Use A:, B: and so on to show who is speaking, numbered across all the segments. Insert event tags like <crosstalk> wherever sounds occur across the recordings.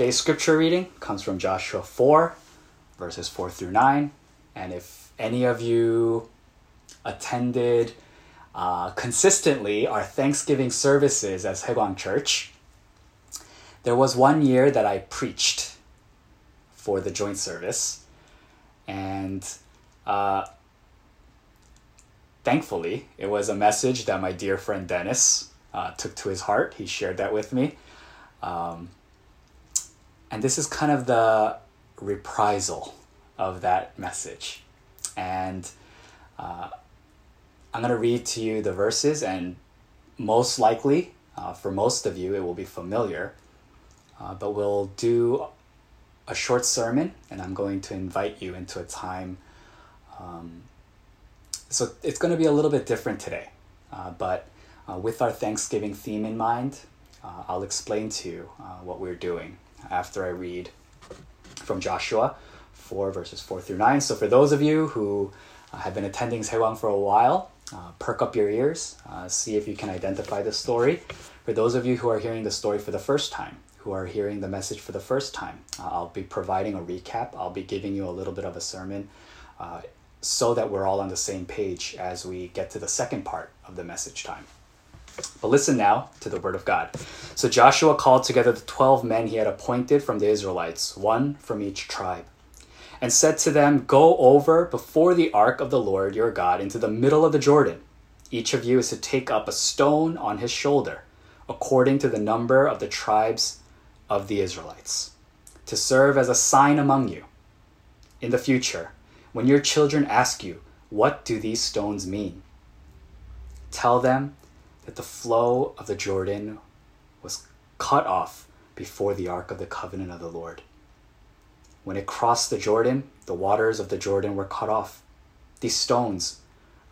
A: Today's scripture reading comes from Joshua 4, verses 4 through 9. And if any of you attended uh, consistently our Thanksgiving services as Haegwang Church, there was one year that I preached for the joint service. And uh, thankfully, it was a message that my dear friend Dennis uh, took to his heart. He shared that with me. Um, and this is kind of the reprisal of that message. And uh, I'm going to read to you the verses, and most likely, uh, for most of you, it will be familiar. Uh, but we'll do a short sermon, and I'm going to invite you into a time. Um, so it's going to be a little bit different today, uh, but uh, with our Thanksgiving theme in mind, uh, I'll explain to you what we're doing after I read from Joshua 4, verses 4 through 9. So, for those of you who uh, have been attending Sewang for a while, uh, perk up your ears, uh, see if you can identify the story. For those of you who are hearing the story for the first time, who are hearing the message for the first time, uh, I'll be providing a recap. I'll be giving you a little bit of a sermon uh, so that we're all on the same page as we get to the second part of the message time. But listen now to the word of God. So Joshua called together the twelve men he had appointed from the Israelites, one from each tribe, and said to them, Go over before the ark of the Lord your God into the middle of the Jordan. Each of you is to take up a stone on his shoulder, according to the number of the tribes of the Israelites, to serve as a sign among you. In the future, when your children ask you, What do these stones mean? Tell them that the flow of the Jordan was cut off before the ark of the covenant of the Lord. When it crossed the Jordan, the waters of the Jordan were cut off. These stones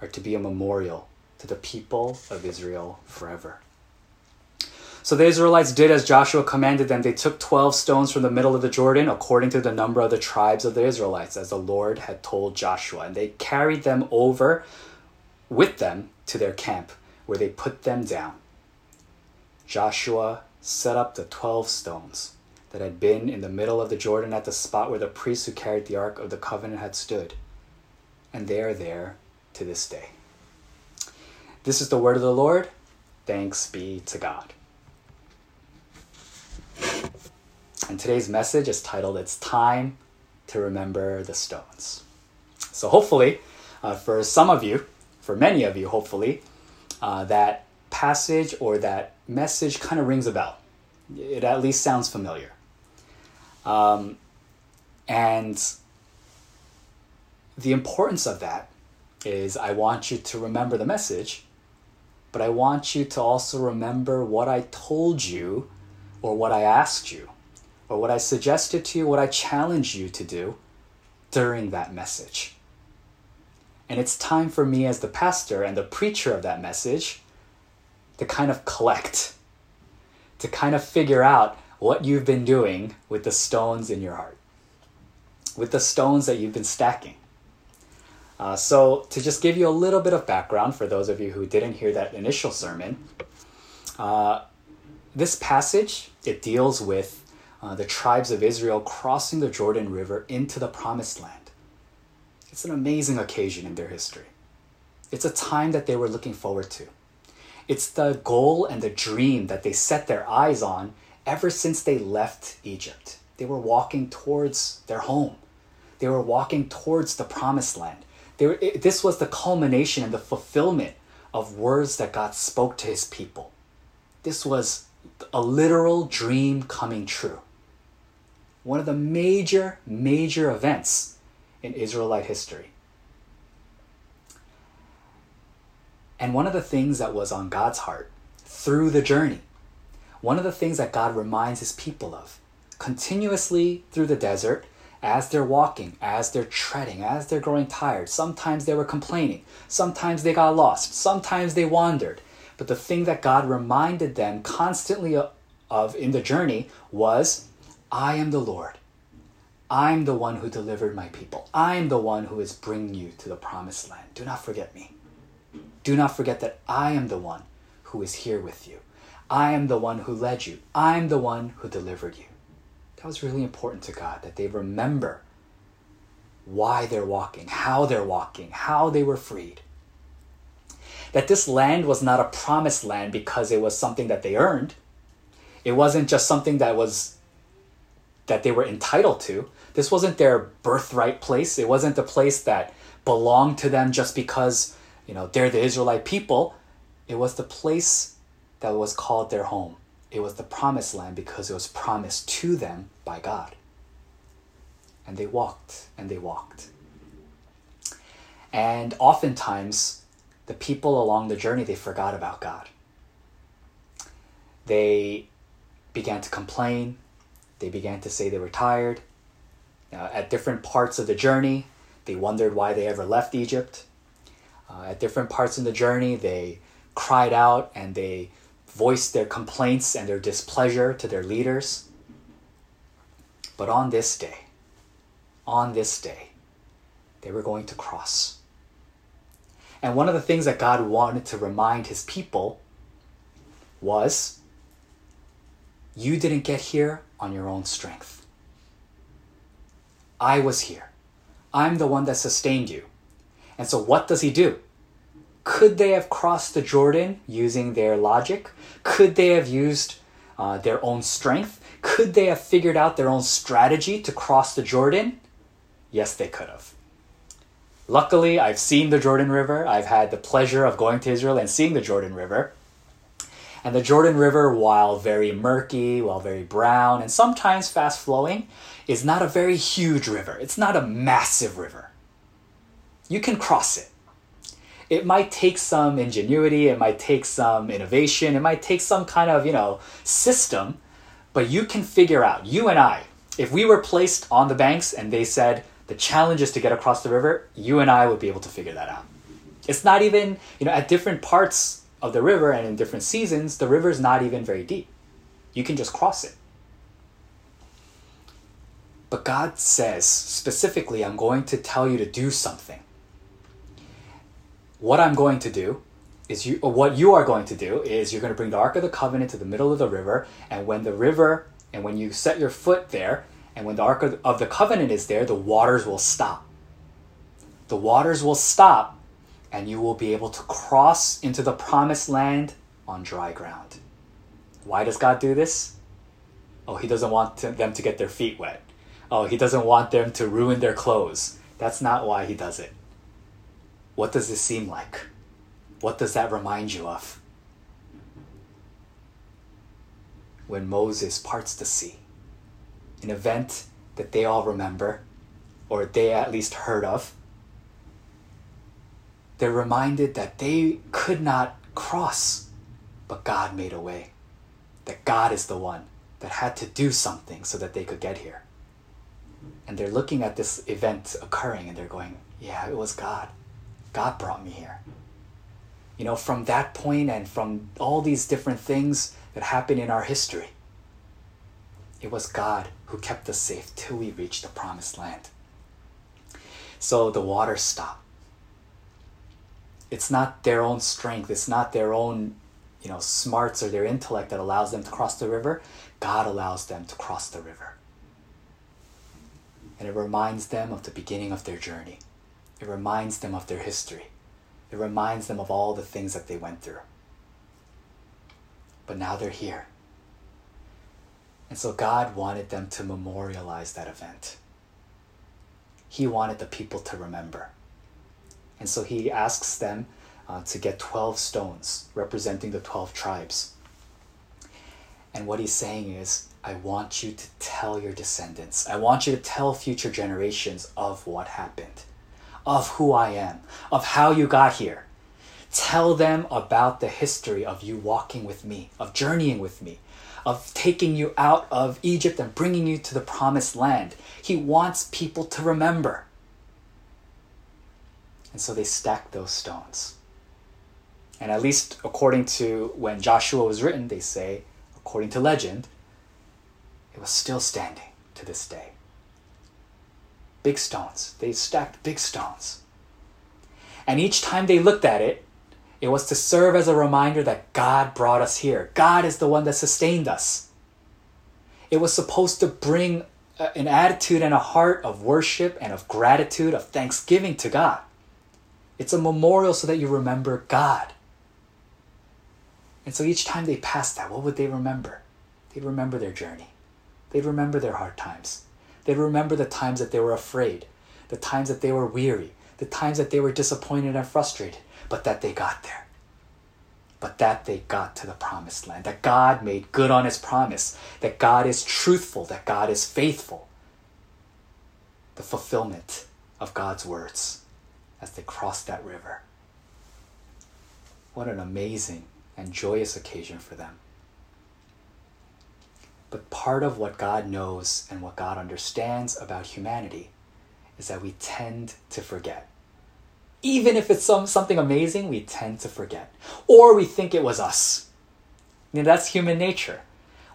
A: are to be a memorial to the people of Israel forever. So the Israelites did as Joshua commanded them. They took 12 stones from the middle of the Jordan, according to the number of the tribes of the Israelites, as the Lord had told Joshua. And they carried them over with them to their camp where they put them down. Joshua set up the twelve stones that had been in the middle of the Jordan at the spot where the priests who carried the Ark of the Covenant had stood, and they are there to this day. This is the word of the Lord. Thanks be to God. And today's message is titled It's Time to Remember the Stones. So, hopefully, uh, for some of you, for many of you, hopefully, uh, that passage or that message kind of rings a bell. It at least sounds familiar. Um, and the importance of that is I want you to remember the message, but I want you to also remember what I told you or what I asked you or what I suggested to you, what I challenged you to do during that message. And it's time for me, as the pastor and the preacher of that message, to kind of collect, to kind of figure out what you've been doing with the stones in your heart, with the stones that you've been stacking. Uh, so, to just give you a little bit of background for those of you who didn't hear that initial sermon, uh, this passage it deals with uh, the tribes of Israel crossing the Jordan River into the Promised Land. It's an amazing occasion in their history. It's a time that they were looking forward to. It's the goal and the dream that they set their eyes on ever since they left Egypt. They were walking towards their home. They were walking towards the promised land. Were, it, this was the culmination and the fulfillment of words that God spoke to his people. This was a literal dream coming true. One of the major, major events in Israelite history. And one of the things that was on God's heart through the journey, one of the things that God reminds his people of continuously through the desert, as they're walking, as they're treading, as they're growing tired, sometimes they were complaining, sometimes they got lost, sometimes they wandered. But the thing that God reminded them constantly of in the journey was, I am the Lord. I'm the one who delivered my people. I'm the one who is bringing you to the promised land. Do not forget me. Do not forget that I am the one who is here with you. I am the one who led you. I'm the one who delivered you. That was really important to God that they remember why they're walking, how they're walking, how they were freed. That this land was not a promised land because it was something that they earned. It wasn't just something that was that they were entitled to. This wasn't their birthright place. It wasn't the place that belonged to them just because, you know, they're the Israelite people. It was the place that was called their home. It was the promised land because it was promised to them by God. And they walked and they walked. And oftentimes, the people along the journey, they forgot about God. They began to complain. They began to say they were tired. Uh, at different parts of the journey, they wondered why they ever left Egypt. Uh, at different parts in the journey, they cried out and they voiced their complaints and their displeasure to their leaders. But on this day, on this day, they were going to cross. And one of the things that God wanted to remind his people was you didn't get here on your own strength. I was here. I'm the one that sustained you. And so, what does he do? Could they have crossed the Jordan using their logic? Could they have used uh, their own strength? Could they have figured out their own strategy to cross the Jordan? Yes, they could have. Luckily, I've seen the Jordan River. I've had the pleasure of going to Israel and seeing the Jordan River. And the Jordan River, while very murky, while very brown, and sometimes fast flowing, is not a very huge river. It's not a massive river. You can cross it it might take some ingenuity, it might take some innovation, it might take some kind of, you know, system, but you can figure out, you and I, if we were placed on the banks and they said the challenge is to get across the river, you and I would be able to figure that out. It's not even, you know, at different parts of the river and in different seasons, the river is not even very deep. You can just cross it. But God says specifically, I'm going to tell you to do something what I'm going to do is you what you are going to do is you're going to bring the ark of the covenant to the middle of the river and when the river and when you set your foot there and when the ark of, the covenant is there the waters will stop the waters will stop and you will be able to cross into the promised land on dry ground. Why does god do this? Oh he doesn't want to, them to get their feet wet. Oh he doesn't want them to ruin their clothes. That's not why he does it. What does this seem like? What does that remind you of? When Moses parts the sea, an event that they all remember, or they at least heard of, they're reminded that they could not cross, but God made a way. That God is the one that had to do something so that they could get here. And they're looking at this event occurring and they're going, Yeah, it was God. God brought me here. You know, from that point and from all these different things that happened in our history, it was God who kept us safe till we reached the promised land. So the water stopped. It's not their own strength, it's not their own, you know, smarts or their intellect that allows them to cross the river. God allows them to cross the river. And it reminds them of the beginning of their journey. It reminds them of their history. It reminds them of all the things that they went through. But now they're here. And so God wanted them to memorialize that event. He wanted the people to remember. And so he asks them uh, to get 12 stones representing the 12 tribes. And what he's saying is, I want you to tell your descendants, I want you to tell future generations of what happened of who I am, of how you got here. Tell them about the history of you walking with me, of journeying with me, of taking you out of Egypt and bringing you to the promised land. He wants people to remember. And so they stacked those stones. And at least according to when Joshua was written, they say, according to legend, it was still standing to this day big stones. They stacked big stones. And each time they looked at it, it was to serve as a reminder that God brought us here. God is the one that sustained us. It was supposed to bring an attitude and a heart of worship and of gratitude, of thanksgiving to God. It's a memorial so that you remember God. And so each time they passed that, what would they remember? They'd remember their journey. They'd remember their hard times. They'd remember the times that they were afraid, the times that they were weary, the times that they were disappointed and frustrated, but that they got there. But that they got to the promised land, that God made good on his promise, that God is truthful, that God is faithful. The fulfillment of God's words as they crossed that river. What an amazing and joyous occasion for them. But part of what God knows and what God understands about humanity is that we tend to forget. Even if it's some, something amazing, we tend to forget. Or we think it was us. You know, that's human nature.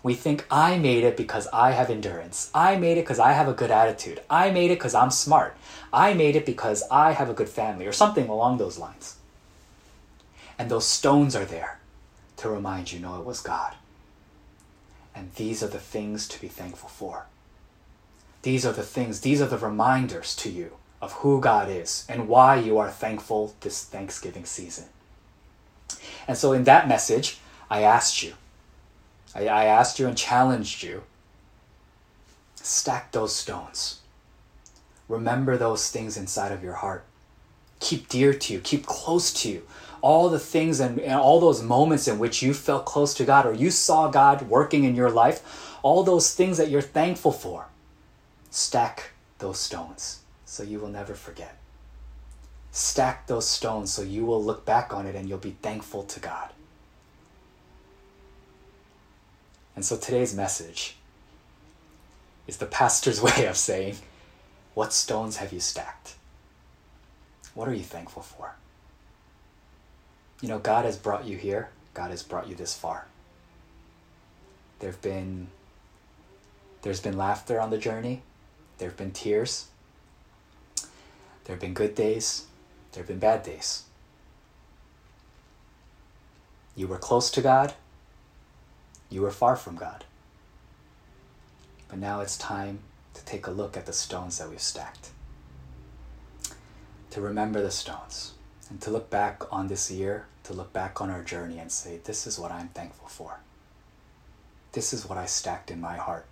A: We think I made it because I have endurance. I made it because I have a good attitude. I made it because I'm smart. I made it because I have a good family, or something along those lines. And those stones are there to remind you no, it was God. And these are the things to be thankful for. These are the things, these are the reminders to you of who God is and why you are thankful this Thanksgiving season. And so, in that message, I asked you, I, I asked you and challenged you stack those stones. Remember those things inside of your heart. Keep dear to you, keep close to you all the things and, and all those moments in which you felt close to God or you saw God working in your life, all those things that you're thankful for, stack those stones so you will never forget. Stack those stones so you will look back on it and you'll be thankful to God. And so today's message is the pastor's <laughs> way of saying, What stones have you stacked? What are you thankful for? you know, God has brought you here. God has brought you this far. There've been there's been laughter on the journey. There've been tears. There've been good days. There've been bad days. You were close to God. You were far from God. But now it's time to take a look at the stones that we've stacked. To remember the stones and to look back on this year to look back on our journey and say, This is what I'm thankful for. This is what I stacked in my heart.